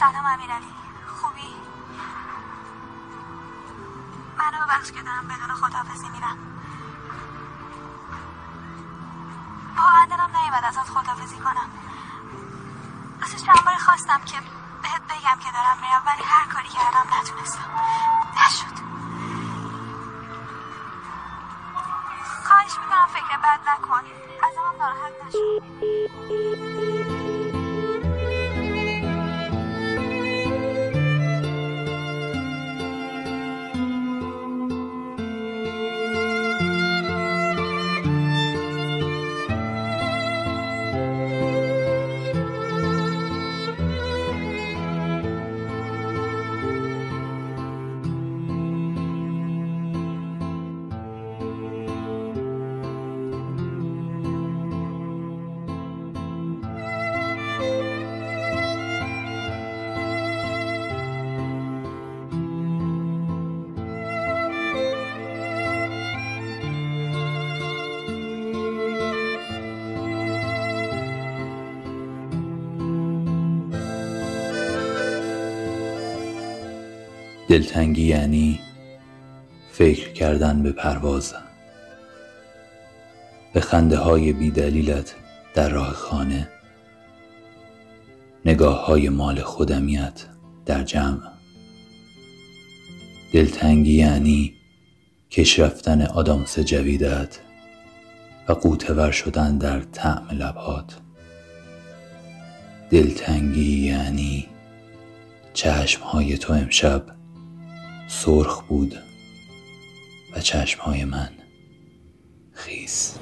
Salam Aamir আলী دلتنگی یعنی فکر کردن به پرواز به خنده های بیدلیلت در راه خانه نگاه های مال خودمیت در جمع. دلتنگی یعنی کش رفتن آدامس جویدت و قوتور شدن در طعم لبهات. دلتنگی یعنی چشم های تو امشب سرخ بود و چشمهای من خیس.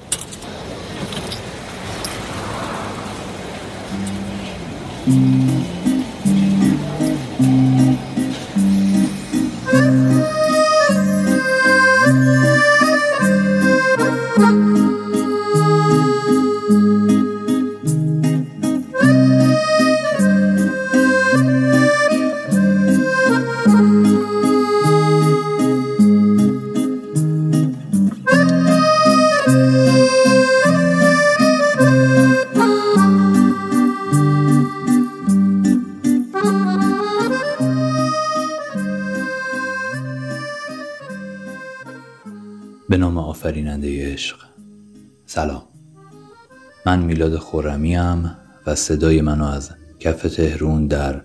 میلاد خورمیم و صدای منو از کف تهرون در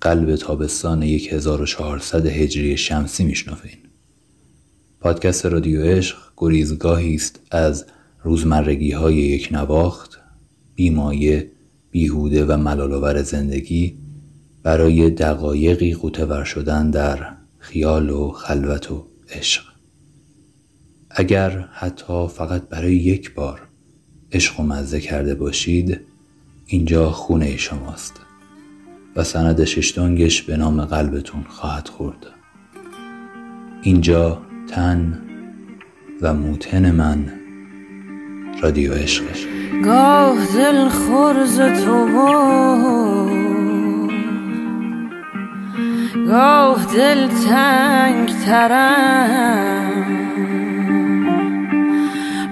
قلب تابستان 1400 هجری شمسی میشنوین. پادکست رادیو عشق گریزگاهی است از روزمرگی های یک نواخت بیمایه بیهوده و ملالآور زندگی برای دقایقی قوتور شدن در خیال و خلوت و عشق. اگر حتی فقط برای یک بار عشق و مزه کرده باشید اینجا خونه شماست و سند ششتانگش به نام قلبتون خواهد خورد. اینجا تن و موتن من رادیو عشقه گاه دل خورز تو گاه دل تنگ ترم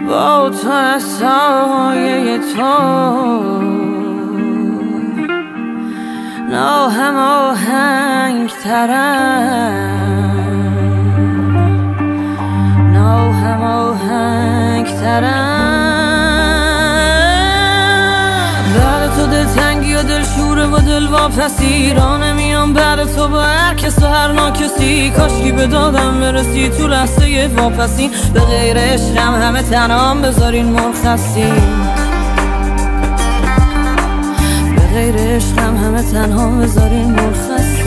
با تو سایه تو. ناهم آهنگ ترم ناهم آهنگ ترم و دل واپسی را نمیام بعد تو با هر کس و هر ناکسی. کاشکی به دادم برسی تو لحظه واپسی. به غیر عشقم همه تنام بذارین مرخصی. به غیر عشقم همه تنها بذارین مرخصی.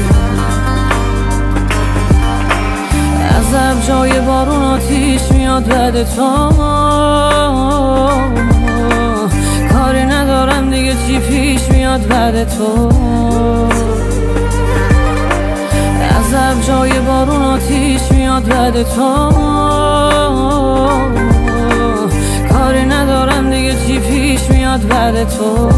از جای بارون آتیش میاد بعد تو. کاری ندارم دیگه چی پیش میاد بعد تو؟ از جای بارون آتیش میاد بعد تو. کاری ندارم دیگه چی پیش میاد بعد تو؟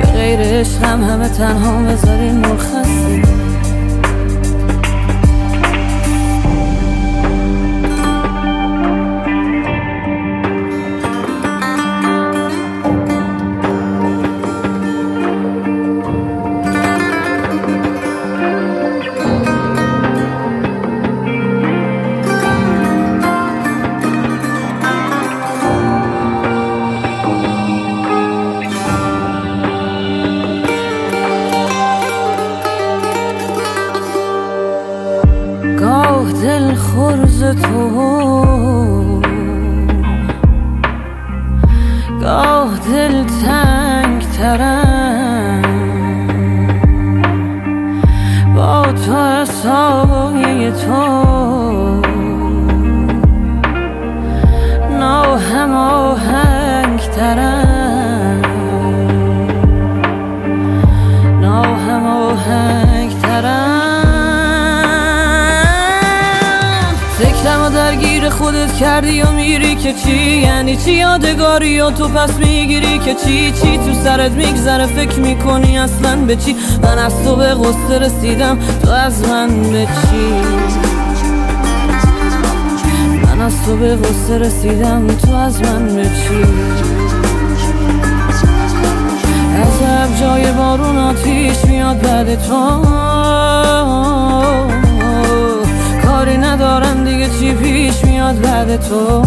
به غیر عشقم همه تنها بذارین مرخصی تو پس می‌گیری که چی چی تو سرت میگذره. فکر می‌کنی اصلا به چی؟ من از تو به غصه رسیدم. تو از من به چی؟ من از تو به غصه رسیدم. تو از من به چی؟ عذب جای بارون آتیش میاد بعد تو. کاری ندارم دیگه چی پیش میاد بعد تو؟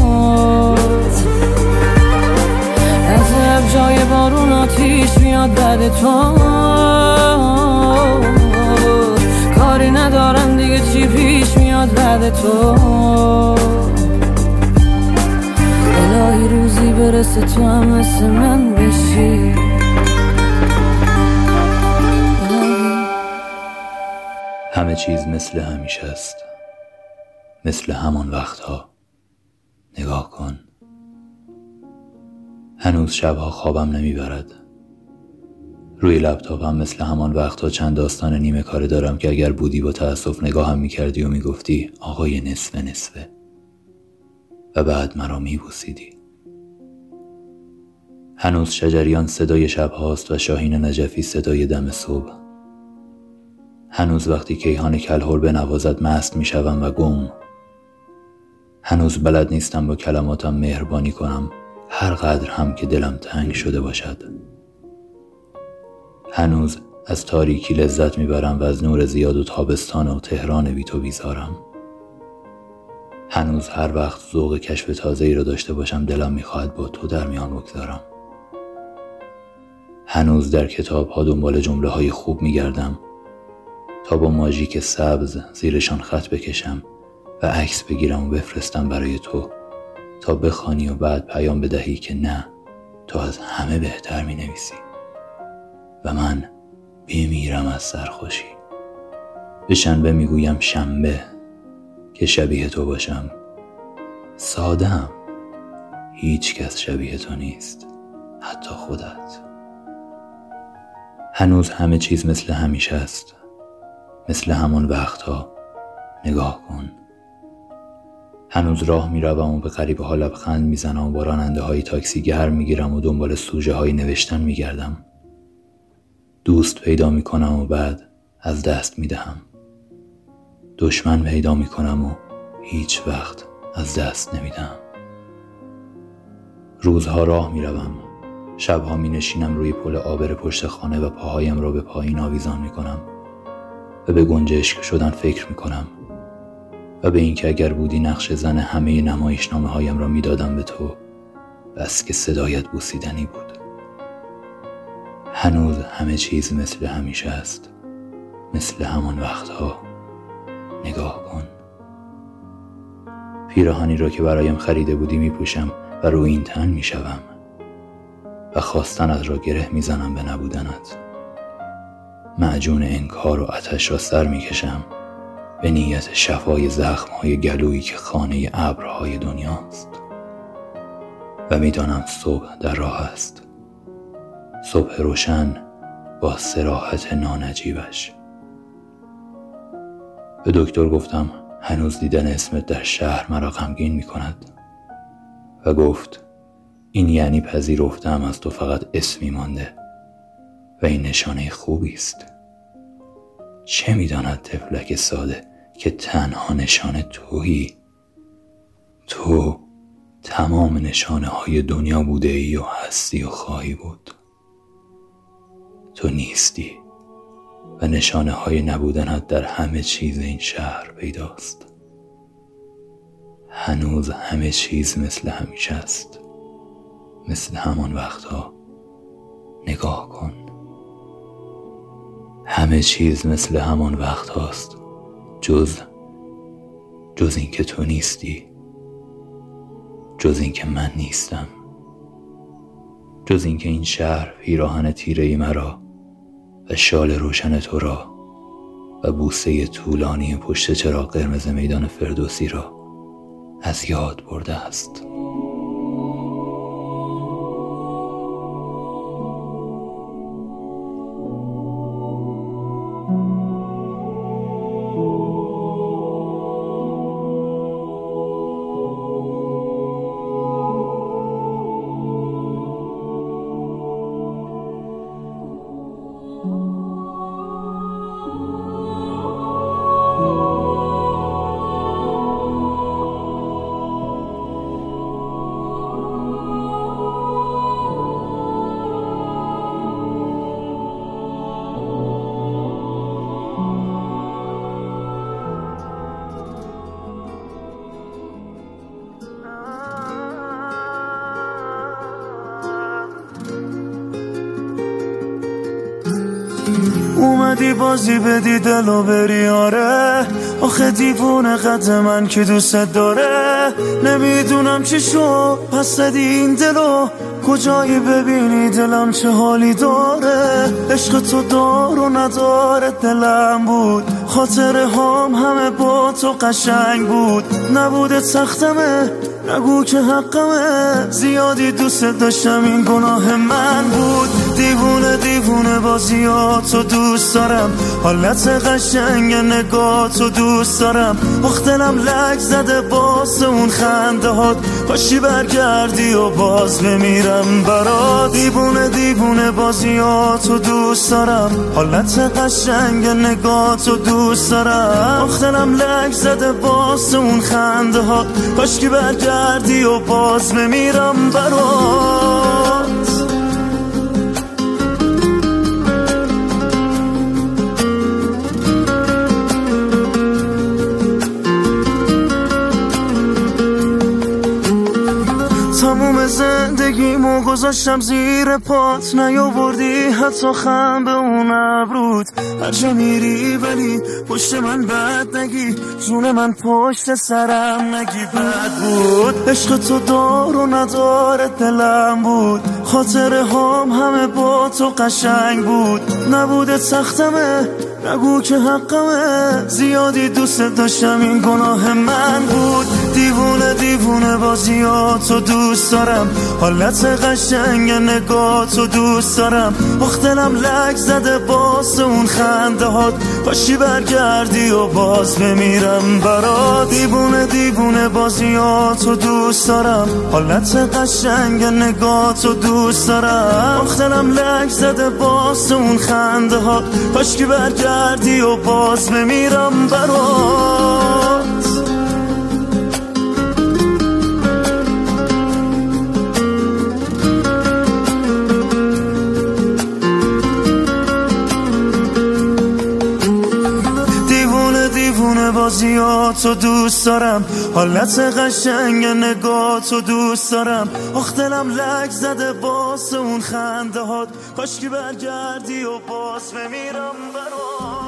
عذب جای بارون آتیش میاد بعد تو. کاری ندارم دیگه چی پیش میاد بعد تو. الهی روزی برسه تو هم مثل من بشی. همه چیز مثل همیشه است. مثل همان وقتها. شبها خوابم نمی‌برد. روی لپتاپم مثل همان وقتها چند داستان نیمه کاره دارم که اگر بودی با تأسف نگاهم می‌کردی و می‌گفتی آقای نصفه نصفه. و بعد مرا میبوسیدی. هنوز شجریان صدای شب هاست و شاهین نجفی صدای دم صبح. هنوز وقتی کیهان کلهور بنوازد مست می‌شوم و گم. هنوز بلد نیستم با کلماتم مهربانی کنم. هر قدر هم که دلم تنگ شده باشد. هنوز از تاریکی لذت می‌برم و از نور زیاد و تابستان و تهران بی تو بیزارم. هنوز هر وقت ذوق کشف تازه ای را داشته باشم دلم می‌خواهد با تو در میان بگذارم. هنوز در کتاب ها دنبال جمله های خوب میگردم. تا با ماژیک سبز زیرشان خط بکشم و عکس بگیرم و بفرستم برای تو. تا بخوانی و بعد پیام بدهی که نه تو از همه بهتر می نویسی و من بمیرم از سرخوشی. به شنبه می‌گویم شنبه که شبیه تو باشم. سادم هیچ کس شبیه تو نیست حتی خودت. هنوز همه چیز مثل همیشه است. مثل همان وقتها. نگاه کن. هنوز راه می روم و به غریبه ها لبخند می‌زنم و با راننده های تاکسی گرم می‌گیرم و دنبال سوژه های نوشتن میگردم. دوست پیدا می کنم و بعد از دست می دهم دشمن پیدا می کنم و هیچ وقت از دست نمی دهم روزها راه می روم شبها می نشینم روی پل آبر پشت خانه و پاهایم را به پایین آویزان می کنم و به گنجشک شدن فکر می کنم و به اینکه اگر بودی نقش زن همه نمایشنامه هایم را می‌دادم به تو بس که صدایت بوسیدنی بود. هنوز همه چیز مثل همیشه است. مثل همان وقتها. نگاه کن. پیراهنی را که برایم خریده بودی می پوشم و روی این تن می شوم و خواستنت را گره می زنم به نبودنت. معجون انکار و آتش را سر می کشم به نیت شفای زخمهای گلویی که خانه ابرهای دنیاست. و می‌دانم صبح در راه است. صبح روشن با سراحت نانجیبش. به دکتر گفتم هنوز دیدن اسمت در شهر مرا غمگین می کند و گفت این یعنی پذیرفتم از تو فقط اسمی مانده و این نشانه خوبی است. چه می‌داند طفلک ساده که تنها نشانه تویی؟ تو تمام نشانه های دنیا بوده ای و هستی و خواهی بود. تو نیستی و نشانه های نبودنت در همه چیز این شهر پیداست. هنوز همه چیز مثل همیشه است. مثل همان وقتها. نگاه کن. همه چیز مثل همان وقت هاست. جز جز اینکه تو نیستی. جز اینکه من نیستم. جز اینکه این شهر پیراهن تیره ای مرا و شال روشن تو را و بوسه طولانی پشت چراغ قرمز میدان فردوسی را از یاد برده است. بازی بدی دلو بری آره. آخه دیوونه قد من که دوست داره. نمی‌دونم چی شو پس زدی این دلو. کجایی ببینی؟ دلم چه حالی داره؟ عشق تو دار و نداره دلم بود. خاطر هام همه با تو قشنگ بود. نبوده سختمه نگو که حقمه زیادی دوست داشتم این گناه من بود. دیوونه دیوونه بازیاتو دوست دارم. حالت قشنگ نگاتو دوست دارم. دلم لک زده باز اون خنده هات. پاشی برگردی و باز بمیرم برا دیوونه دیوونه بازیاتو دوست دارم. حالت قشنگ نگاتو دوست دارم. دلم لک زده باز اون خنده هات. پاشی برگردی و باز بمیرم برات. گذاشتم زیر پات نیاوردی حتی خم به اون ابرود. جا میری ولی پشت من بد نگی. جون من پشت سرم نگی بد بود. عشق تو دار و نداره دلم بود. خاطر هام همه با تو قشنگ بود. نبوده سختمه نگو که حقمه. زیادی دوست داشتم این گناه من بود. دیوونه دیوونه بازیاتو دوست دارم. حالت قشنگ نگاتو دوست دارم. دلم لک زده باز اون خنده هات. پاشی برگردی و باز بمیرم برا دیوونه دیوونه بازیاتو دوست دارم. حالت قشنگ نگاتو دوست دارم. دلم لک زده باز اون خنده هات. پاشی برگردی و باز بمیرم برات. دیوونه بازیاتو دوست دارم. حالت قشنگ نگاتو دوست دارم. دلم لک زده باز اون خنده هات. کاشکی برگردی و باز بمیرم برات.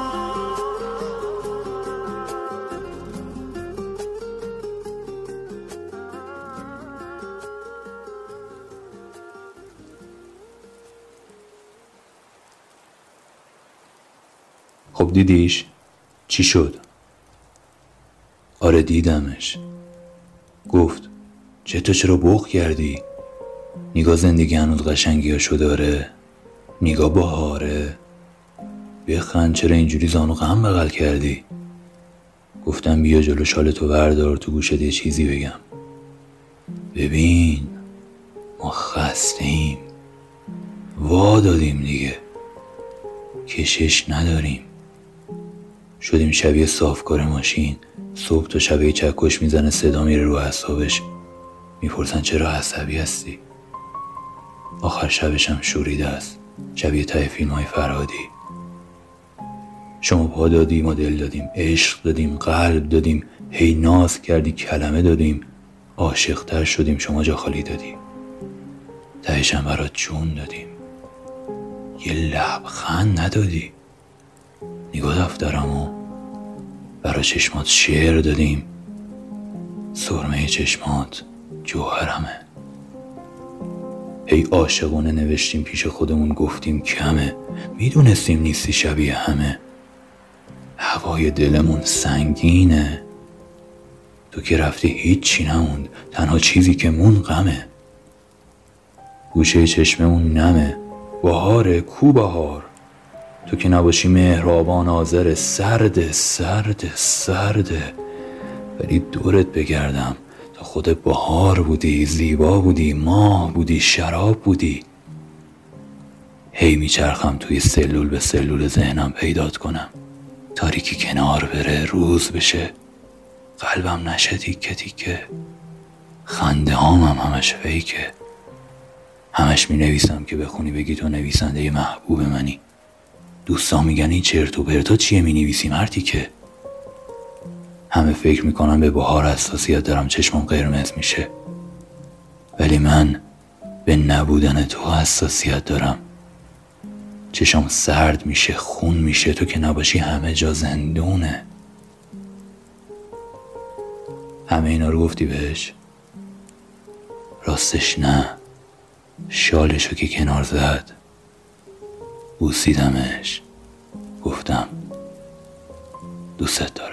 خب دیدیش چی شد؟ آره دیدمش. گفت چطور چرا بغ کردی؟ نگاه زندگی هنوز هاشو داره؟ نگاه بهاره بخند چرا اینجوری زانو غم بغل کردی؟ گفتم بیا جلو شالتو بردار تو گوشت یه چیزی بگم. ببین ما خستیم وا دادیم دیگه. کشش نداریم. شدیم شبیه صافکار ماشین. صبح تا شبیه چکش می‌زنه صدا میره رو اعصابش. می‌پرسن چرا عصبی هستی؟ آخر شبش هم شوریده است. شبیه ته فیلم های فرهادی. شما پا دادی ما دل دادیم عشق دادیم قلب دادیم. هی ناز کردی کلمه دادیم. عاشقتر شدیم شما جا خالی دادی. تهش هم برات جون دادیم. یه لبخند ندادی. نگاه دفترمو. برا چشمات شعر دادیم. سرمه چشمات جوهرمه. هی عاشقونه نوشتیم پیش خودمون گفتیم کمه. می‌دونستیم نیستی شبیه همه. هوای دلمون سنگینه. تو که رفتی هیچی نموند تنها چیزی که مون غمه. گوشه چشممون نمه. بهاره کو بهار تو که نباشی مهرابان آذر سرد سرد سرده ولی دورت بگردم. تا خود بهار بودی زیبا بودی ماه بودی شراب بودی. هی میچرخم توی سلول به سلول ذهنم پیدات کنم. تاریکی کنار بره روز بشه. قلبم نشه تیکه تیکه. خنده هام هم همش فیکه. همش می نویسم که بخونی بگی تو نویسنده محبوب منی. دوستان میگن این چرت و پرتا چیه می نویسی مرتی که؟ همه فکر می‌کنم به بهار حساسیت دارم چشمم قرمز میشه. ولی من به نبودن تو حساسیت دارم. چشم سرد میشه خون میشه تو که نباشی همه جا زندونه. همه اینا رو گفتی بهش؟ راستش نه. شالشو که کنار زد. بوسیدمش. گفتم دوست دارم.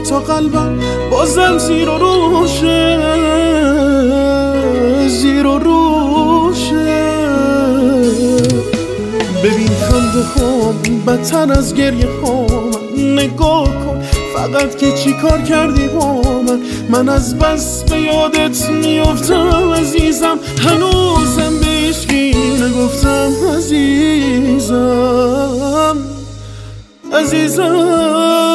کوتا قلبم بازم زیر و روشه زیر و روشه. ببین خنده هم بدتر از گریه هم نگاه کن فقط که چی کار کردی با من؟ من از بس به یادت میافتم عزیزم. هنوزم به عشقی نگفتم عزیزم. عزیزم.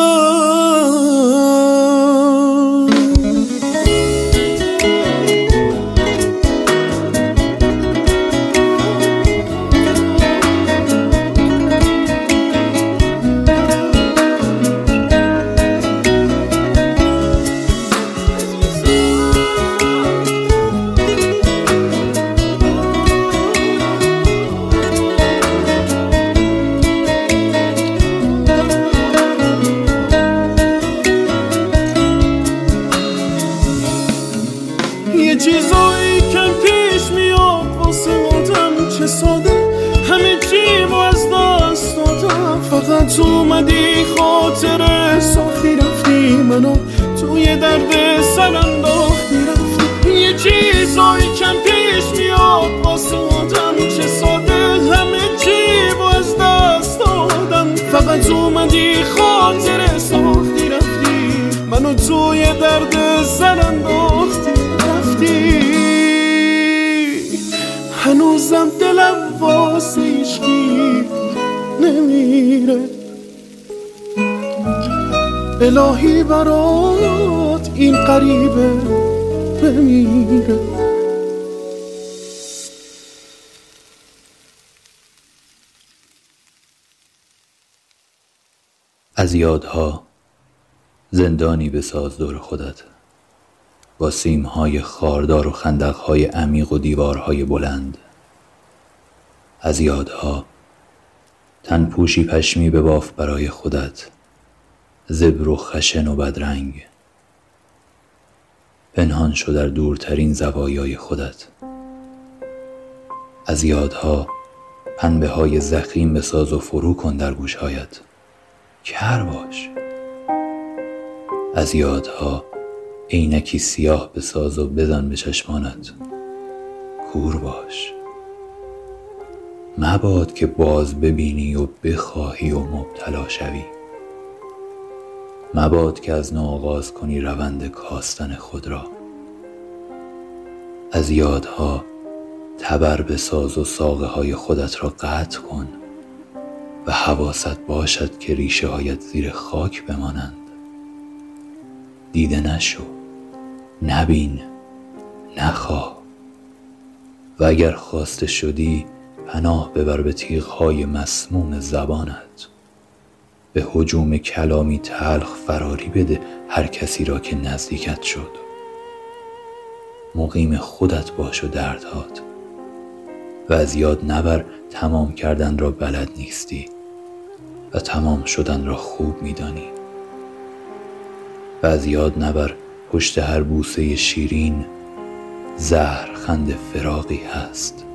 یادها زندانی بساز دور خودت. با سیمهای خاردار و خندقهای عمیق و دیوارهای بلند. از یادها تن پوشی پشمی بباف برای خودت. زبر و خشن و بدرنگ. پنهان شو در دورترین زوایای خودت. از یادها پنبه های زخیم بساز و فرو کن در گوشهایت. کر باش. از یادها عینکی سیاه بساز و بزن به چشمانت. کور باش. مباد که باز ببینی و بخواهی و مبتلا شوی. مباد که از نو آغاز کنی روند کاستن خود را. از یادها تبر بساز و ساقه های خودت را قطع کن. و حواست باشد که ریشه هایت زیر خاک بمانند. دیده نشو نبین نخواه و اگر خواسته شدی پناه ببر به تیغهای مسموم زبانت. به حجوم کلامی تلخ فراری بده هر کسی را که نزدیکت شد. مقیم خودت باش و دردهات. و از یاد نبر تمام کردن را بلد نیستی. و تمام شدن را خوب میدانی. و از یاد نبر پشت هر بوسه شیرین زهر خند فراقی هست.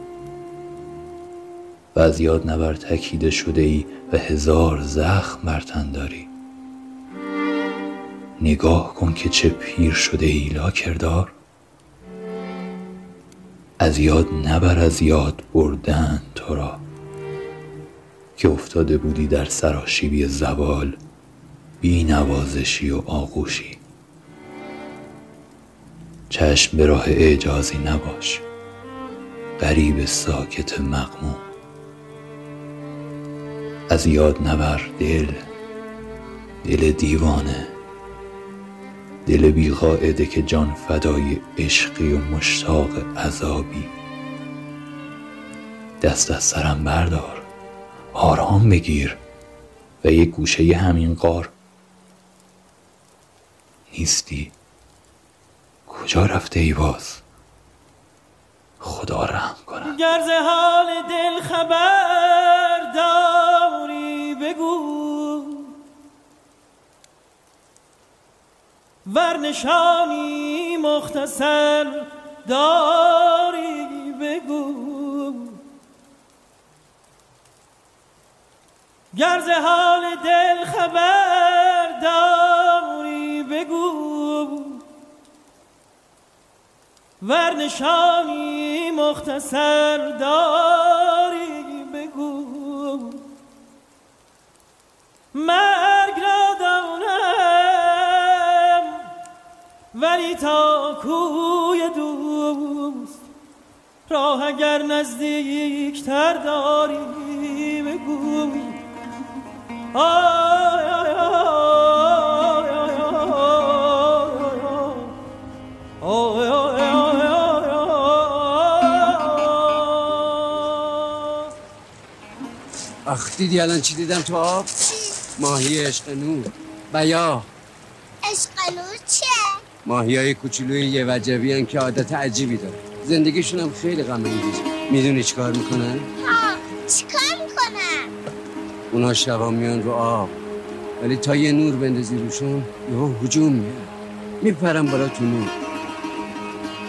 و از یاد نبر تکیده شده ای و هزار زخم بر داری. نگاه کن که چه پیر شده ای لا کردار از یاد نبر از یاد بردن تو را. که افتاده بودی در سراشیبی زوال بی نوازشی و آغوشی. چشم به راه اعجازی نباش غریب ساکت مقموم از یاد نبر دل دل دیوانه. دل بیقاعده که جان فدای عشقی و مشتاق عذابی. دست از سرم بردار. آرام بگیر و یک گوشه همین قار نیستی؟ کجا رفته ای باز؟ خدا رحم کنم گرز حال دل خبر داری بگو. ورنشانی مختصر داری بگو. گرز حال دل خبر داری بگو. ورنشانی مختصر داری بگو. مرگ را دانم ولی تا کوی دوست. راه اگر نزدیکتر داری بگو. آخ دیدی الان چی دیدم تو آب؟ ماهی عشق نور بیا عشق نور چه؟ ماهی های کوچولوی یه وجبی هن که عادت عجیبی داره زندگیشون هم خیلی غم انگیزه می‌دونی چیکار می‌کنن؟ اونا شبا میان رو آب. ولی تا یه نور بندازی روشون یهو هجوم میاد. میپرن بالا تو نور.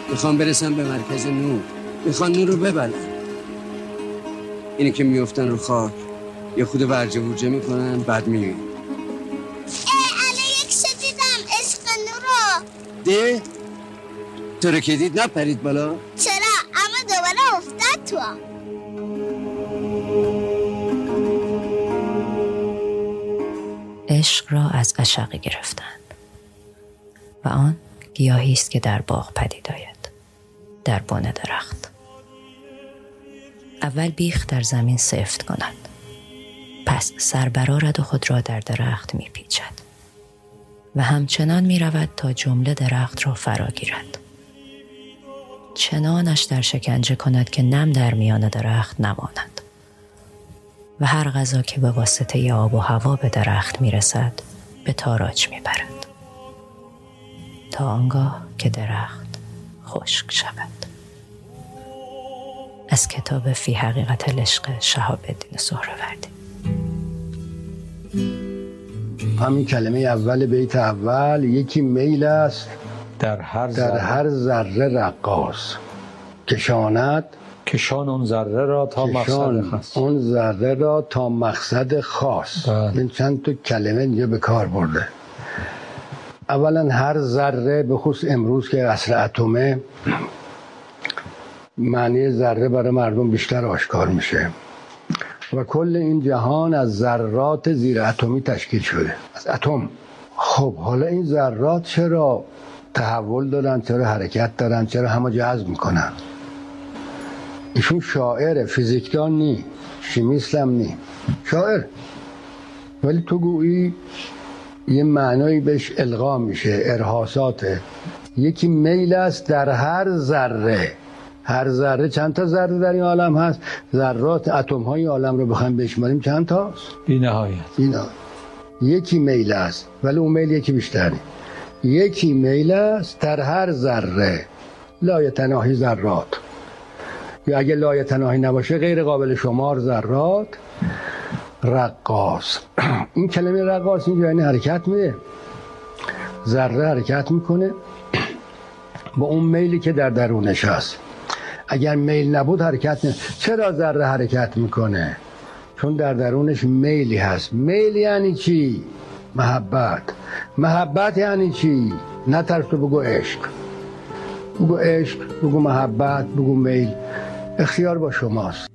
می‌خوام برسم به مرکز نور. می‌خوان نور رو ببلن. اینه که میفتن رو خاک. یه خود ورجه ورجه می‌کنن بعد نورو. ده تو رو که دید نپرید بالا. چرا؟ اما دوباره افتاد تو عشق را از عشقی گرفتند. و آن گیاهی است که در باغ پدید آید در بن درخت. اول بیخ در زمین سفت کند پس سر برارد و خود را در درخت میپیچد. و همچنان می رود تا جمله درخت را فرا گیرد. چنانش در شکنجه کند که نم در میان درخت نماند. و هر غذا که به واسطه آب و هوا به درخت می رسد به تاراج می برد تا آنگاه که درخت خشک شود. از کتاب فی حقیقت العشق شهاب الدین سهروردی. همین کلمه اول بیت اول یکی میل است در هر در ذره. هر ذره رقاص. کشاند کشان اون ذره را تا مقصد خاص. اون ذره را تا مقصد خاص. بله. این چند تا کلمه اینجا به کار برده. اولا هر ذره به خصوص امروز که عصر اتمه معنی ذره برای مردم بیشتر آشکار میشه. و کل این جهان از ذرات زیر اتمی تشکیل شده. از اتم. خب حالا این ذرات چرا تحول دارن؟ چرا حرکت دارن؟ چرا همه جذب می‌کنن؟ ایشون شاعر فیزیکدان نی شیمیست هم نی. شاعر. ولی تو گویی یه معنایی بهش القا میشه ارهاساته. یکی میل است در هر ذره. هر ذره چند تا ذره در این عالم هست؟ ذرات اتم های عالم رو بخوایم بشماریم چند تاست؟ بی نهایت. اینا یکی میل است ولی اون میل یکی بیشتری یکی میل است در هر ذره. لایتناهی ذرات. اگه لایتناهی نباشه غیر قابل شمار ذرات رقاص. این کلمه رقاص اینجا یعنی حرکت میده. ذره حرکت می‌کنه با اون میلی که در درونش هست اگر میل نبود حرکت نه چرا ذره حرکت می‌کنه؟ چون در درونش میلی هست. میل یعنی چی؟ محبت. محبت یعنی چی؟ نه ترس تو بگو عشق. بگو عشق بگو محبت بگو میل. اختیار با شماست.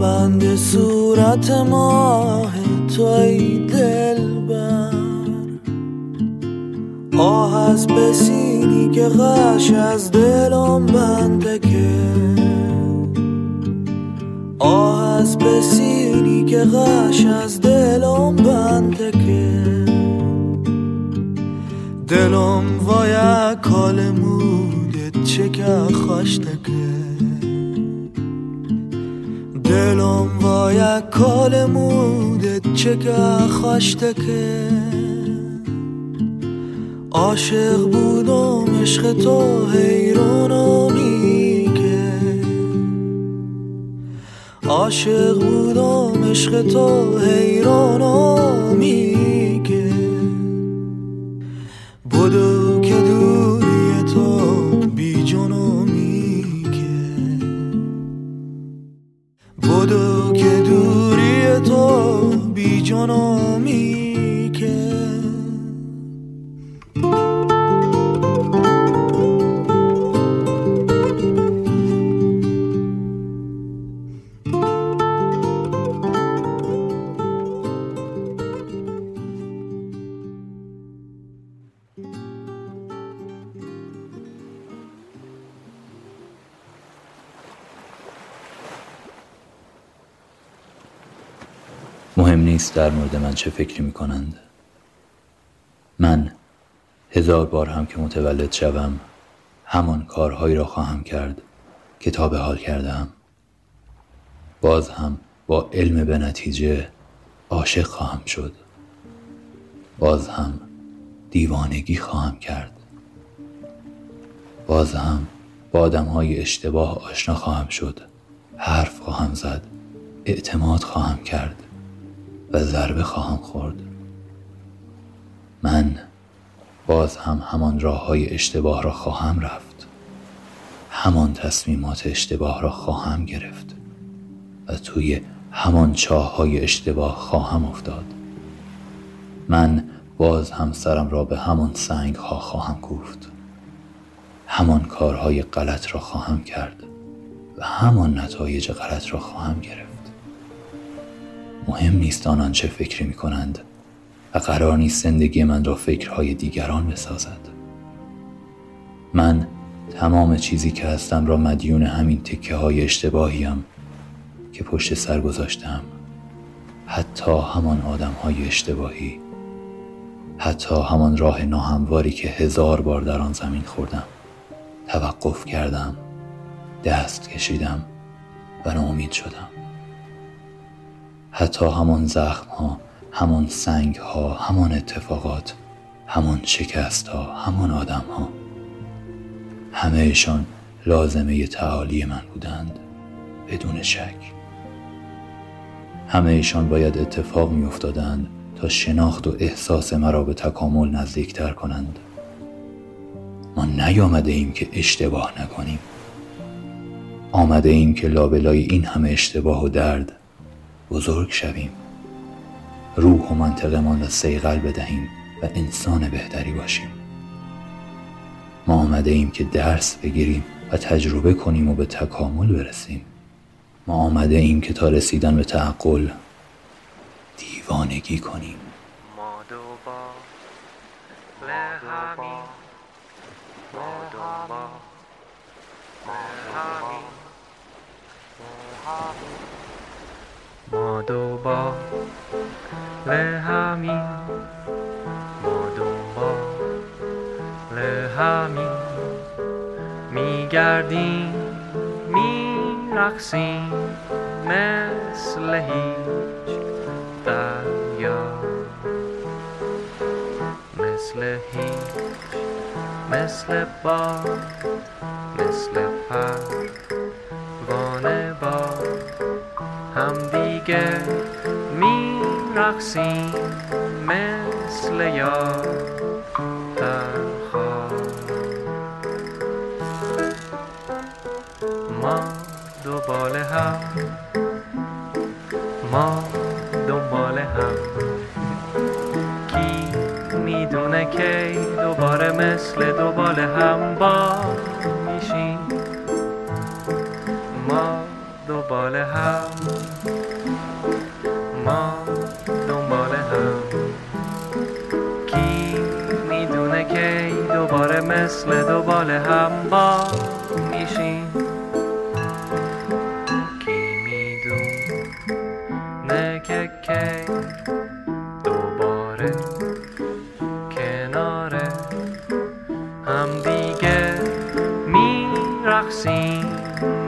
پابند صورت ماه تو ای دلبر. آه از بسینی که غش از دلم بنده که. آه از بسینی که غش از دلم بنده که. دلم وای کال مودت چه که خوشتکه دلم وای کال مودت که خوشتکه عاشق بودم عشق تو حیرانم میگه عاشق بودم عشق تو حیرانم در مورد من چه فکری می‌کنند؟ من هزار بار هم که متولد شوم همان کارهایی را خواهم کرد که تا به حال کردم باز هم با علم به نتیجه عاشق خواهم شد. باز هم دیوانگی خواهم کرد. باز هم با آدم های اشتباه آشنا خواهم شد. حرف خواهم زد. اعتماد خواهم کرد. و ضربه خواهم خورد. من باز هم همان راه های اشتباه را خواهم رفت. همان تصمیمات اشتباه را خواهم گرفت و توی همان چاه های اشتباه خواهم افتاد. من باز هم سرم را به همان سنگ ها خواهم کوفت. همان کارهای غلط را خواهم کرد و همان نتایج غلط را خواهم گرفت. مهم نیست آنان چه فکری می کنند و قرار نیست زندگی من را فکرهای دیگران بسازد. من تمام چیزی که هستم را مدیون همین تکه های اشتباهیم که پشت سر گذاشتم. حتی همان آدم های اشتباهی حتی همان راه ناهمواری که هزار بار در آن زمین خوردم. توقف کردم دست کشیدم و ناامید شدم. حتی همان زخم ها همان سنگ ها همان اتفاقات همان شکست ها همان آدم ها همهشان لازمه تعالی من بودند بدون شک. همهشان باید اتفاق می افتادند تا شناخت و احساس مرا به تکامل نزدیکتر کنند. ما نیامده ایم که اشتباه نکنیم. آمده ایم که لابلای این همه اشتباه و درد بزرگ شویم. روح و منطقمان را سیغل بدهیم و انسان بهتری باشیم. ما آمده ایم که درس بگیریم و تجربه کنیم و به تکامل برسیم. ما آمده ایم که تا رسیدن به تعقل دیوانگی کنیم. ما دوبار همین ما دوبار همین میگردیم میرقصیم مثل هیچ دریا مثل هیچ مثل بار مثل پروانه با هم دیگه می رقصیم مثل یار در ما دوبال هم ما دنبال هم. کی می‌دونه که دوباره مثل دوبال هم با میشیم؟ ما دوبال هم. ما دنبال هم. کی می‌دونه که دوباره مثل دوبال هم با میشیم کی می‌دونه که کی دوباره کنار هم دیگه میرقصیم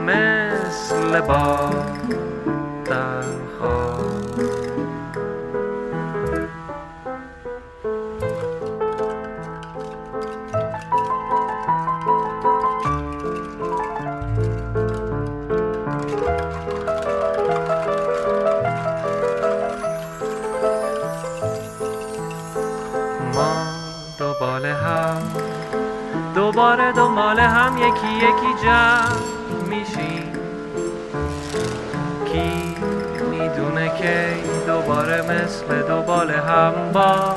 مثل با یکی یکی جمع میشیم کی می‌دونه که دوباره مثل دوبال هم با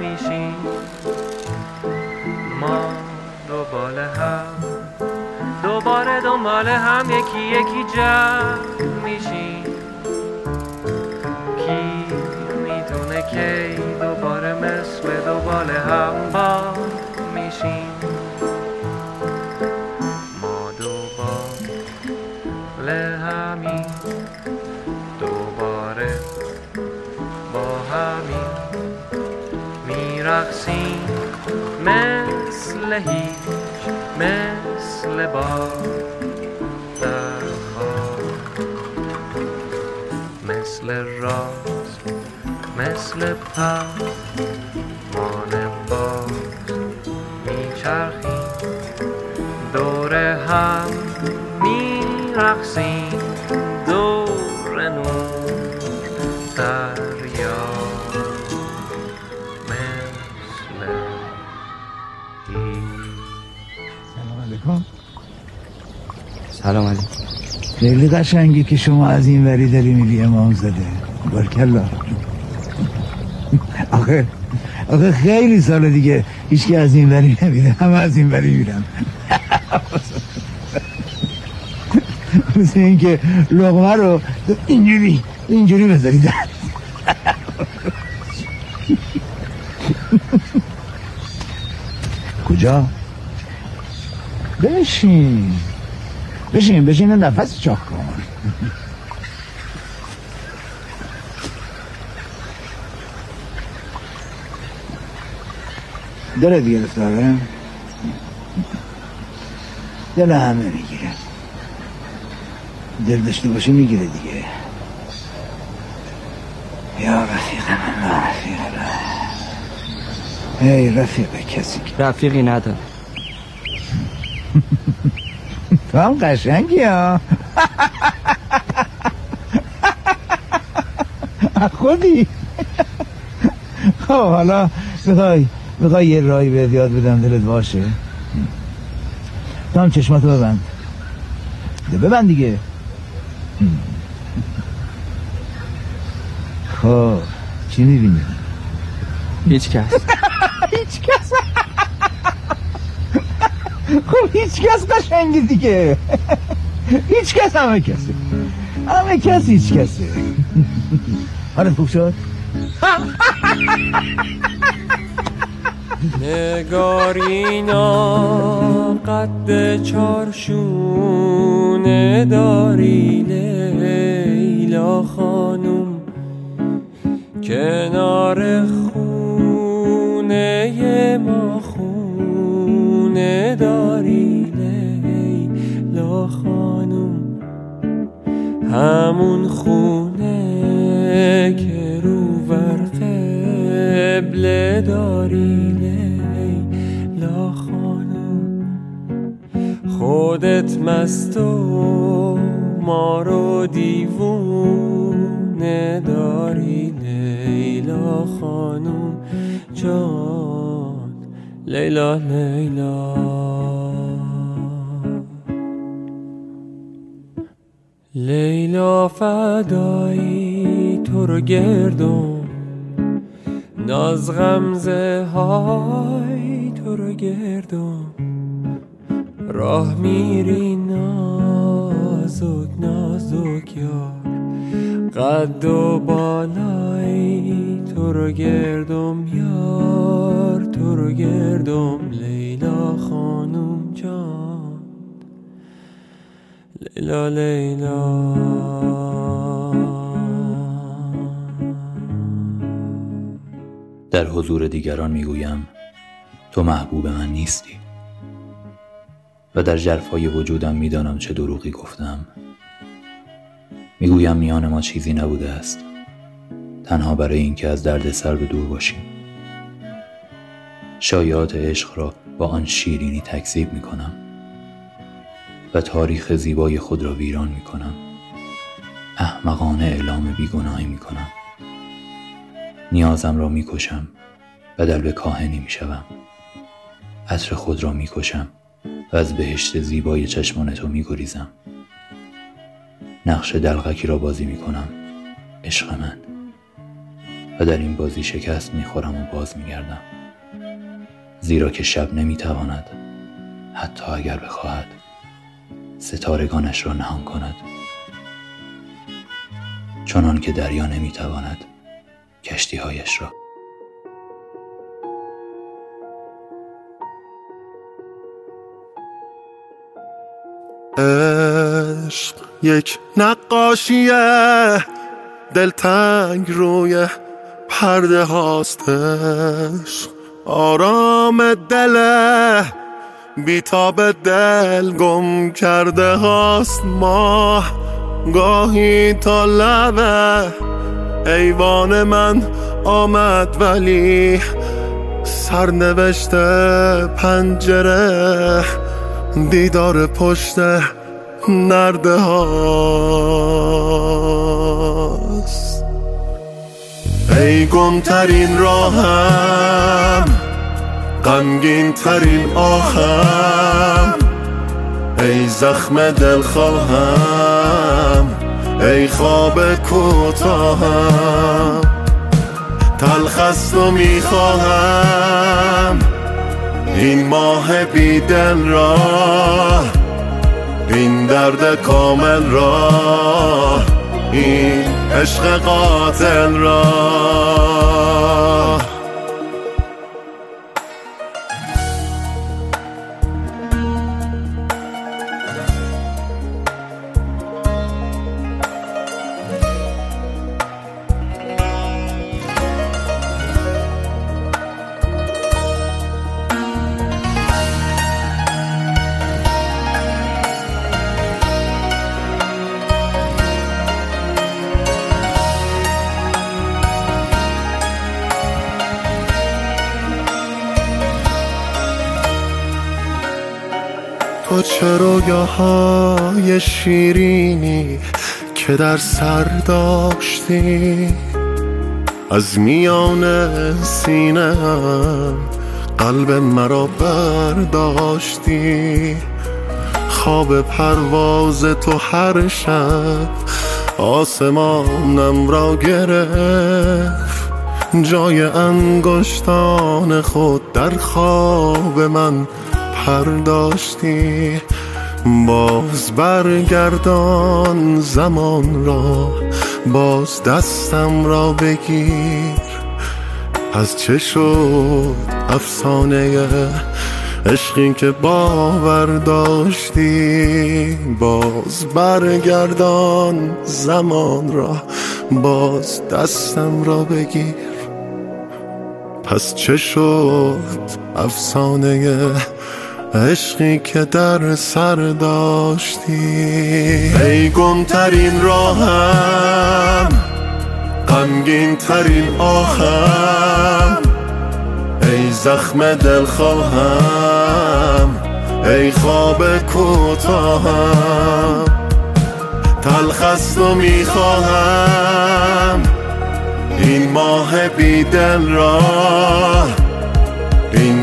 میشیم ما دوبال هم دوباره دنبال هم یکی یکی جمع میشیم کی می‌دونه که دوباره مثل دوبال هم با میرقصیم مثل هیچ مثل با در مثل راز مثل پر خیلی قشنگی که شما از این وری داری میری امام زده بارکلا. آخه آخه خیلی سال دیگه هیچ از این وری نمیده. همه از این وری میرم مثل اینکه لغمه رو اینجوری اینجوری بذاری در. کجا؟ بشین بشین بشین نفس چاک کن. دلت گرفته آره دل همه می‌گیره. دل داشته باشه می‌گیره دیگه. یا رفیق من رفیق ای رفیق کسی رفیقی نداره تو هم قشنگی ها. خودی؟ خب حالا می‌خوای می‌خوای یه رای به یاد بدم دلت باشه؟ تو هم چشماتو ببند. ببند دیگه. خب چی می‌بینی؟ هیچ کس هیچ کس خب هیچ کس قشنگی دیگه. هیچ کس همه کسی. همه کس هیچ کسی حالت خوب شد؟ نگارینا قد چارشونه داری لیلا خانم. کنار خونه ما خونه داری لیلا خانم. همون خونه که رو ور قبله داری لیلا خانم. خودت مست و ما رو دیوونه داری لیلا خانم. جان. لیلا لیلا. لیلا فدایی تو رو گردم ناز غمزه های تو رو گردم راه میری نازک نازک یار قد و بالای تو رو گردم یار تو رو گردم لیلا خانم جان. لیلا لیلا. در حضور دیگران می‌گویم تو محبوب من نیستی. و در جرفای وجودم می‌دانم چه دروغی گفتم. می‌گویم میان ما چیزی نبوده است. تنها برای اینکه از درد سر به دور باشیم. شایعات عشق را با آن شیرینی تکذیب می‌کنم. و تاریخ زیبای خود را ویران می‌کنم. احمقانه اعلام بیگناهی می‌کنم. نیازم را می‌کشم بدل به کاهنی می‌شوم. عطر خود را می‌کشم و از بهشت زیبای چشمان تو میگریزم. نقش دلغکی را بازی می‌کنم. عشق من. و در این بازی شکست می‌خورم و باز میگردم. زیرا که شب نمی‌تواند حتی اگر بخواهد ستارگانش را نهان کند. چنان که دریا نمی‌تواند کشتیهایش را. عشق یک نقاشیه دلتنگ روی پرده هاستش آرام دله بیتاب دل گم کرده هاست ما گاهی تا لبه ایوان من آمد ولی سرنوشت پنجره. دیدار پشت نرده هاست. ای گمترین راهم غمگین ترین آهم. ای زخم دل خواهم ای خواب کوتاهم. تلخست و می‌خواهم. این ماه بیدل را این درد کامل را این عشق قاتل را. تو چه رویاهای شیرینی که در سر داشتی؟ از میان سینه قلب مرا برداشتی. خواب پرواز تو هر شب آسمانم را گرفت. جای انگشتان خود در خواب من پرداشتی باز برگردان زمان را باز دستم را بگیر. از چه شد افسانه عشقی که باور داشتی؟ باز برگردان زمان را باز دستم را بگیر. پس چه شد افسانه عشقی که در سر داشتی. ای گمترین راهم غمگین ترین آهم. ای زخم دل خواهم ای خواب کوتاهم. تلخست و می‌خواهم این ماه بیدل را.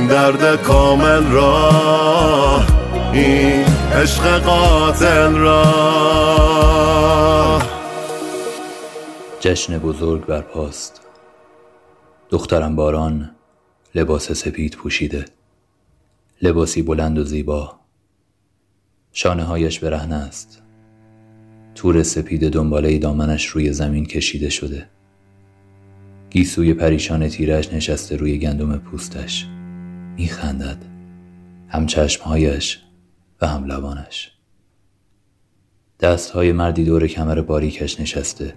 درد کامل را این عشق قاتل را. جشن بزرگ برپاست. دخترم باران لباس سپید پوشیده. لباسی بلند و زیبا. شانه هایش برهنه است. تور سپید دنباله دامنش روی زمین کشیده شده. گیسوی پریشان تیرش نشسته روی گندم پوستش. میخندد. هم چشمهایش و هم لبانش دستهای مردی دور کمر باریکش نشسته.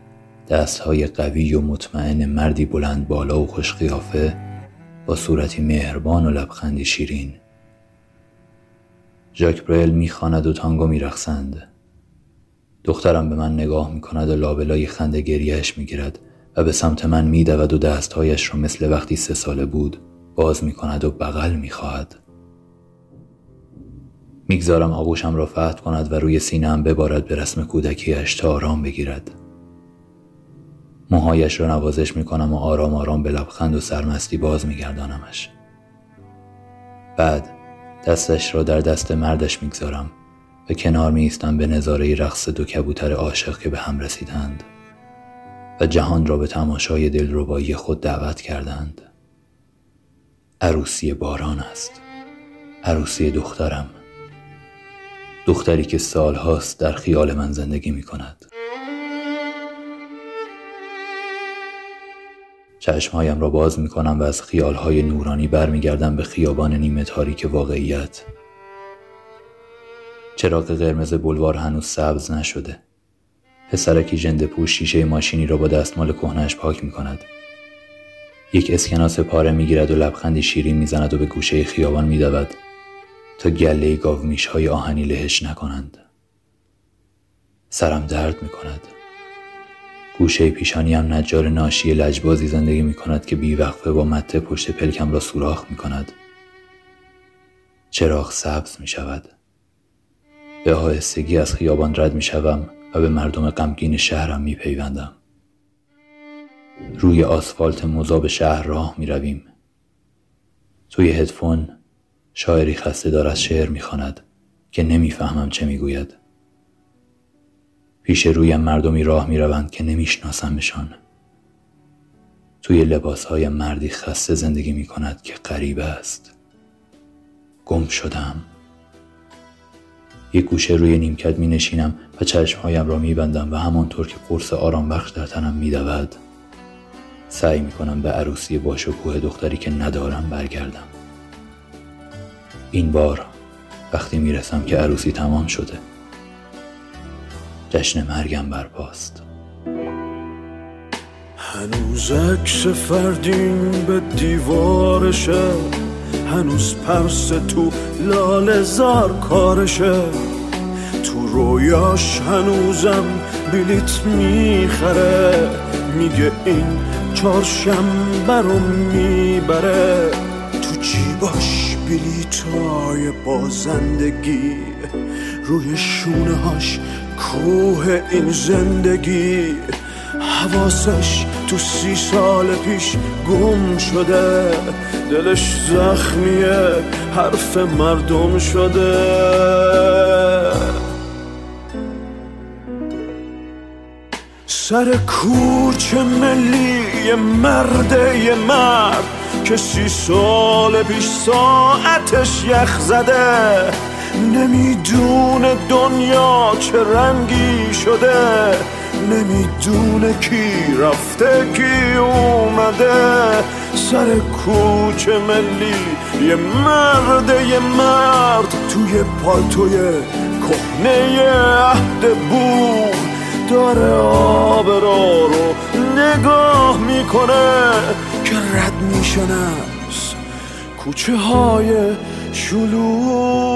دستهای قوی و مطمئن مردی بلند بالا و خوش قیافه با صورتی مهربان و لبخندی شیرین. ژاک برل می‌خواند و تانگو میرقصند. دخترم به من نگاه می‌کند و لابلای خنده گریهش می‌گیرد و به سمت من میدود و دستهایش را مثل وقتی سه ساله بود باز می‌کند و بغل می‌خواهد. می‌گذارم آغوشم را فتح کند و روی سینهام ببارد به رسم کودکیش تا آرام بگیرد. موهایش را نوازش می‌کنم و آرام آرام به لبخند و سرمستی باز میگردانمش. بعد دستش را در دست مردش می‌گذارم و کنار میستم به نظاره رقص دو کبوتر عاشق که به هم رسیدند و جهان را به تماشای دلربایی خود دعوت کردند. عروسی باران است. عروسی دخترم. دختری که سالهاست در خیال من زندگی می کند چشمهایم را باز می کنم و از خیالهای نورانی برمیگردم به خیابان نیمه تاریک واقعیت. چراغ قرمز بلوار هنوز سبز نشده. پسرکی جنده پوش شیشه ماشینی را با دستمال کهنش پاک می کند. یک اسکناس پاره می گیرد و لبخندی شیرین می زند و به گوشه خیابان می دود تا گله گاو میش های آهنی لهش نکنند. سرم درد می کند. گوشه پیشانی هم نجار ناشی لجبازی زندگی می کند که بیوقفه با مته پشت پلکم را سوراخ می کند. چراغ سبز می شود. به آهستگی از خیابان رد می شوم و به مردم غمگین شهرم می پیوندم. روی آسفالت مذاب شهر راه می رویم. توی هدفون شاعری خسته دار از شعر می خاند که نمی‌فهمم چه می گوید. پیش رویم مردمی راه می روند که نمیشناسمشان. توی لباس های مردی خسته زندگی می کند که غریب است گم شدم یک گوشه روی نیمکت می نشینم و چشمهایم را می بندم و همانطور که قرص آرام بخش در تنم می دود سعی می کنم به عروسی با شکوه دختری که ندارم برگردم. این بار وقتی می رسم که عروسی تمام شده جشن مرگم برپاست. هنوز عکس فردین به دیوارشه هنوز پرس تو لال زار کارشه تو رویاش هنوزم بلیت می‌خره میگه این چهارشنبه رو می‌بره. تو جیباش بلیتای بازندگی؟ روی شونه هاش کوه این زندگی. حواسش تو سی سال پیش گم شده. دلش زخمیه حرف مردم شده. سر کوچه ملی یه مرده یه مرد که سی سال پیش ساعتش یخ زده. نمی‌دونه دنیا چه رنگی شده. نمی‌دونه کی رفته کی اومده. سر کوچه ملی یه مرد یه مرد توی پالتوی کهنه عهد بود. داره آب را رو نگاه می‌کنه. که رد میشن از کوچه های شلوغ.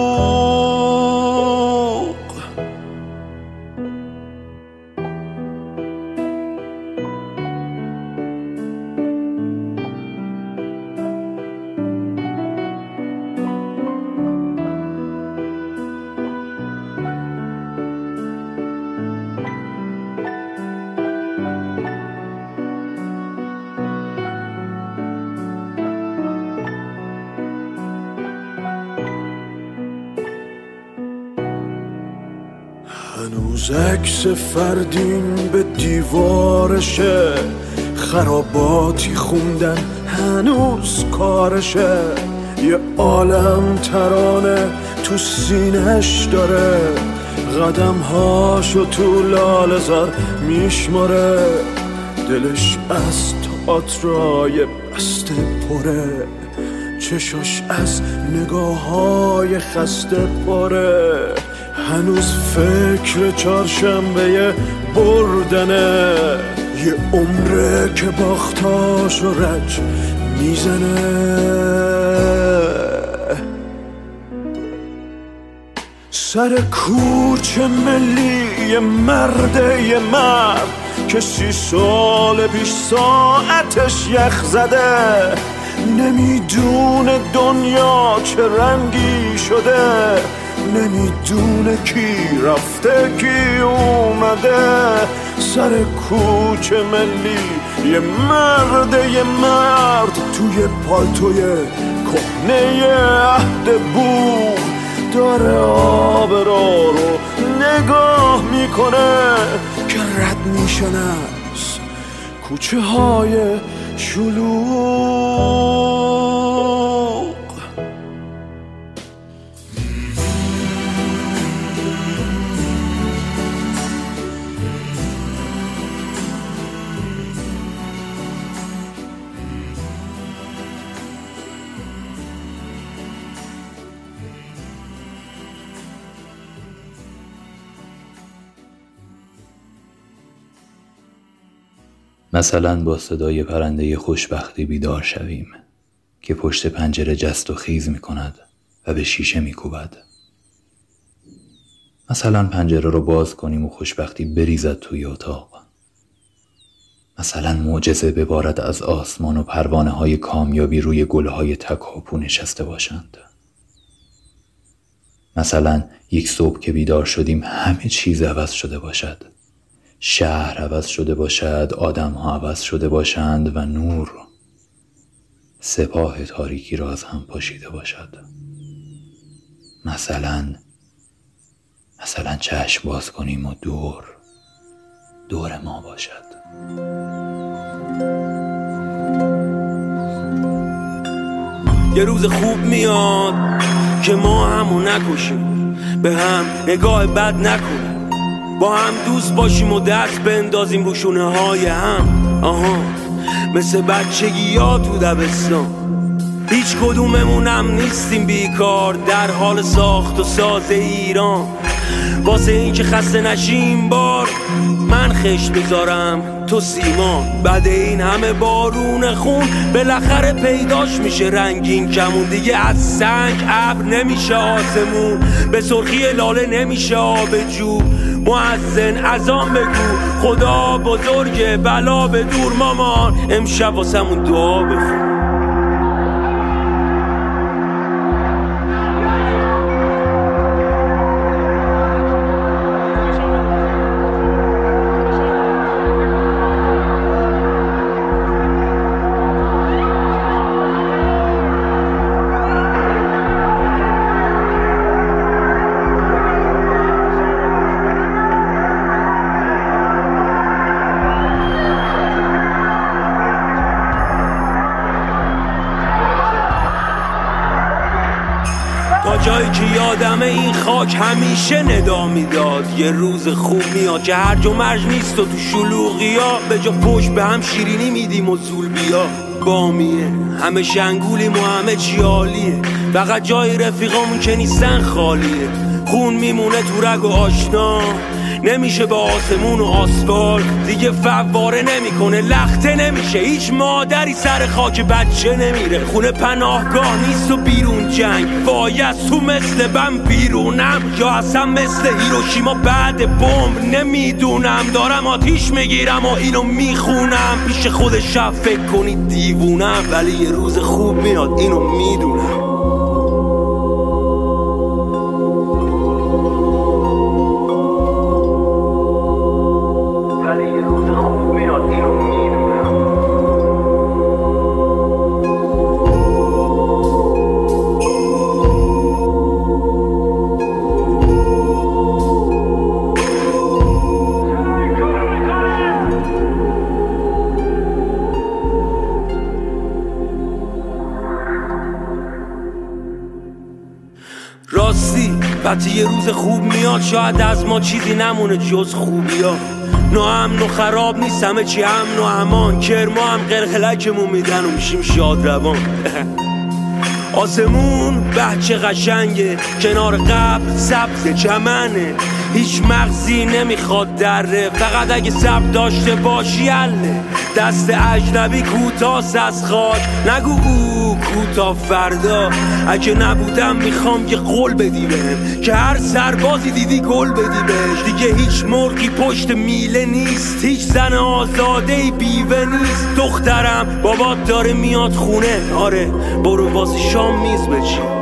عکس فردین به دیوارشه. خراباتی خوندن هنوز کارشه. یه عالم ترانه تو سینش داره. قدم هاشو تو لالزار میشماره. دلش از تئاترای بسته پره. چشاش از نگاه های خسته پره. هنوز فکر چهارشنبه بردنه یه عمره که باختاش و رج می‌زنه. سر کوچه ملی یه مرده یه مرد که سی سال پیش ساعتش یخ زده. نمی‌دونه دنیا چه رنگی شده. نمی‌دونه کی رفته کی اومده. سر کوچه ملی یه مرد یه مرد. توی پالتوی کهنه عهد بود داره آب را رو نگاه می‌کنه. که رد میشن از کوچه های شلوغ. مثلا با صدای پرنده خوشبختی بیدار شویم که پشت پنجره جست و خیز می کند و به شیشه می کوبد. مثلا پنجره رو باز کنیم و خوشبختی بریزد توی اتاق. مثلا معجزه ببارد از آسمان و پروانه های کامیابی روی گله های تکاپو نشسته باشند. مثلا یک صبح که بیدار شدیم همه چیز عوض شده باشد. شهر عوض شده باشد آدم ها عوض شده باشند و نور سپاه تاریکی را از هم پاشیده باشد. مثلا مثلا چشم باز کنیم و دور دور ما باشد. یه روز خوب میاد که ما همو نکشیم به هم نگاه بد نکنیم. با هم دوست باشیم و دست بندازیم رو های هم. آها. مثل بچگی ها تو دبستان. هیچ کدوممونم نیستیم بیکار در حال ساخت و ساز ایران. واسه اینکه خسته نشیم بار من خش می‌ذارم تو سیمان. بعد این همه بارون خون بالاخره پیداش میشه. رنگین کمون دیگه از سنگ ابر نمیشه آسمون. به سرخی لاله نمیشه آب جو. معزن از آن بگو خدا بزرگ بلا به دور مامان. امشب واسمون دعا بخون. همیشه ندا می‌داد. یه روز خوب میاد که هر و مرج نیست و تو شلوغی ها به جا پشت به هم شیرینی میدیم و زول بیا. بامیه همه شنگولیم و همه چیالیه فقط جای رفیقامون که نیستن خالیه. خون میمونه تو رگ و آشنا. نمیشه با آسمون و آسفال. دیگه فواره نمی‌کنه لخته نمیشه. هیچ مادری سر خاک بچه نمیره. خونه پناهگاه نیست و بیرون جنگ. باید تو مثل بم بیرونم. یا اصلا مثل هیروشیما بعد بمب. نمی‌دونم. دارم آتیش می‌گیرم و اینو می‌خونم. پیش خود شب فکر کنید دیوونم. ولی یه روز خوب میاد. اینو می‌دونم. روز خوب میاد شاید از ما چیزی نمونه جز خوبی ها. امن و خراب نیست همه چی امن و امان. کرما هم قرقلکمون میدن و میشیم شاد روان. آسمون بچه قشنگه کنار قبل سبز چمنه. هیچ مغزی نمی‌خواد دره فقط اگه سب داشته باشی اله دست اجنبی کوتاست از خاک نگو او. کوتا فردا. اگه نبودم می‌خوام که قول بدی بهم که هر سربازی دیدی گل بدی بهش دیگه هیچ مرغی پشت میله نیست. هیچ زن آزاده بیوه نیست. دخترم بابات داره میاد خونه. آره برو واسه شام میز بچین.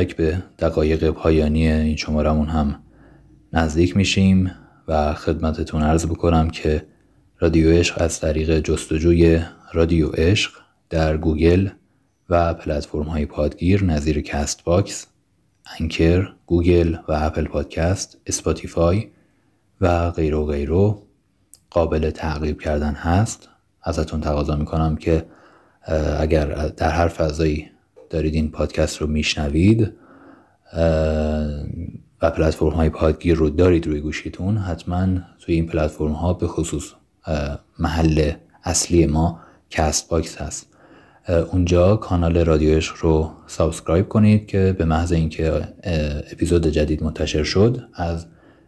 اندک اندک به دقایق پایانی این شمارمون هم نزدیک میشیم و خدمتتون عرض بکنم که رادیو عشق از طریق جستجوی رادیو عشق در گوگل و پلتفرم های پادگیر نظیر Castbox، Anchor، Google و Apple Podcast، Spotify و غیره و غیره قابل تعقیب کردن هست. ازتون تقاضا می‌کنم که اگر در هر فضایی دارید این پادکست رو میشنوید و پلتفرم های پادگیر رو دارید روی گوشیتون حتما توی این پلتفرم ها به خصوص محل اصلی ما Castbox هست اونجا کانال رادیوش رو subscribe کنید که به محض اینکه اپیزود جدید منتشر شد از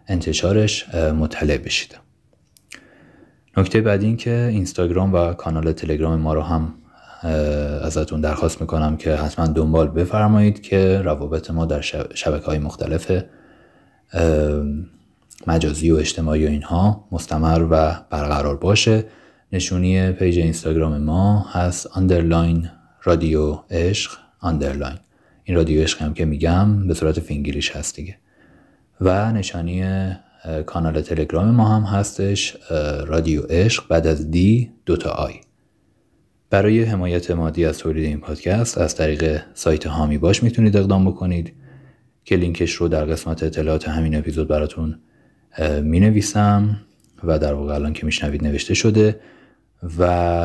انتشارش مطلع بشید. نکته بعدی این که اینستاگرام و کانال تلگرام ما رو هم ازتون درخواست می‌کنم که حتما دنبال بفرمایید که روابط ما در شبکه های مختلف مجازی و اجتماعی و اینها مستمر و برقرار باشه. نشونی page اینستاگرام ما هست underline رادیو عشق underline این رادیو عشق هم که میگم به صورت فینگلیش هست دیگه. و نشانی کانال تلگرام ما هم هستش رادیو عشق بعد از D دوتا I. برای حمایت مادی از تولید این پادکست از طریق سایت هامی باش می‌تونید اقدام بکنید که لینکش رو در قسمت اطلاعات همین اپیزود براتون می نویسم و در واقع الان که میشنوید نوشته شده و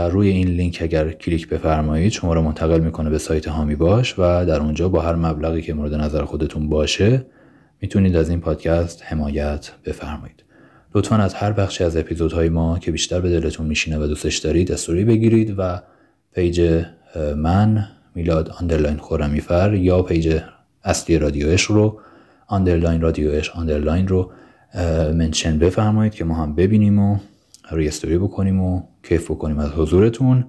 روی این لینک اگر کلیک بفرمایید شما رو منتقل می‌کنه به سایت هامی باش و در اونجا با هر مبلغی که مورد نظر خودتون باشه می‌تونید از این پادکست حمایت بفرمایید. لطفا از هر بخشی از اپیزودهای ما که بیشتر به دلتون میشینه و دوستش دارید استوری بگیرید و page من میلاد underline خورمیفر یا page اصلی رادیو عشق رو underline رادیو عشق underline رو mention بفرمایید که ما هم ببینیم و روی استوری بکنیم و کیف بکنیم از حضورتون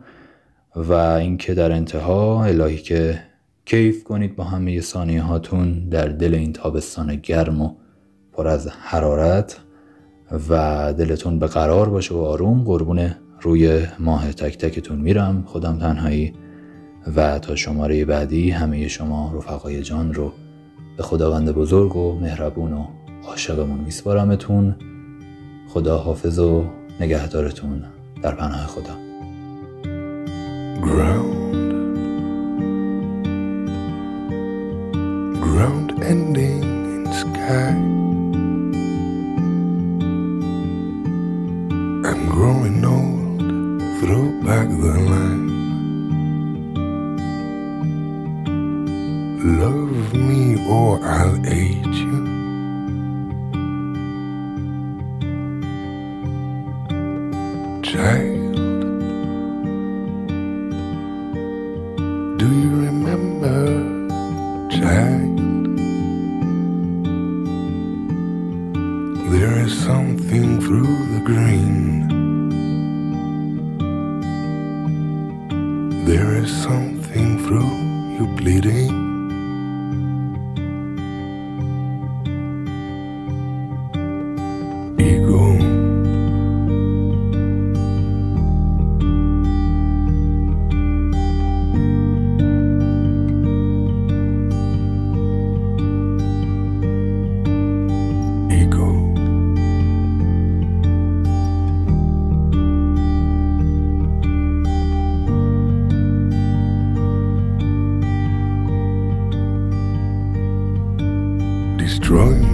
و اینکه در انتها الهی که کیف کنید با همه ثانیه هاتون در دل این تابستان گرم و پر از حرارت و دلتون به قرار باشه و آروم قربون روی ماه تک تکتون میرم خودم تنهایی. و تا شماره بعدی همه شما رفقای جان رو به خداوند بزرگ و مهربون و عاشقمون میسپارمتون. خدا حافظ و نگهدارتون در پناه خدا. Ground. Ground ending in sky. I'm growing old. Throw back the line love me or I'll age you child. Roy.